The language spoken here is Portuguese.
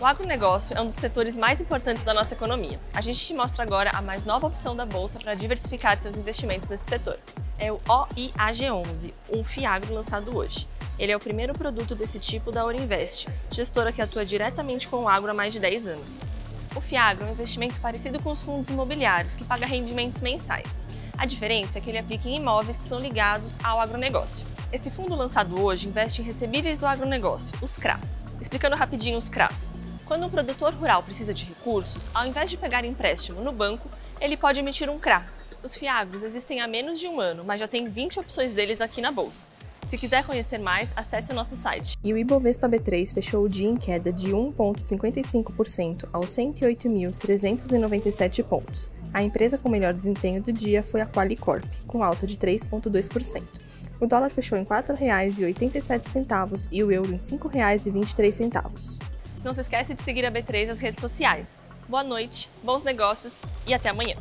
O agronegócio é um dos setores mais importantes da nossa economia. A gente te mostra agora a mais nova opção da Bolsa para diversificar seus investimentos nesse setor. É o OIAG11, um FIAGRO lançado hoje. Ele é o primeiro produto desse tipo da Orinvest, gestora que atua diretamente com o agro há mais de 10 anos. O FIAGRO é um investimento parecido com os fundos imobiliários, que paga rendimentos mensais. A diferença é que ele aplica em imóveis que são ligados ao agronegócio. Esse fundo lançado hoje investe em recebíveis do agronegócio, os CRAs. Explicando rapidinho os CRAs. Quando um produtor rural precisa de recursos, ao invés de pegar empréstimo no banco, ele pode emitir um CRA. Os FIAGROS existem há menos de um ano, mas já tem 20 opções deles aqui na Bolsa. Se quiser conhecer mais, acesse o nosso site. E o Ibovespa B3 fechou o dia em queda de 1,55% aos 108.397 pontos. A empresa com melhor desempenho do dia foi a Qualicorp, com alta de 3,2%. O dólar fechou em R$ 4,87 e o euro em R$ 5,23. Não se esquece de seguir a B3 nas redes sociais. Boa noite, bons negócios e até amanhã.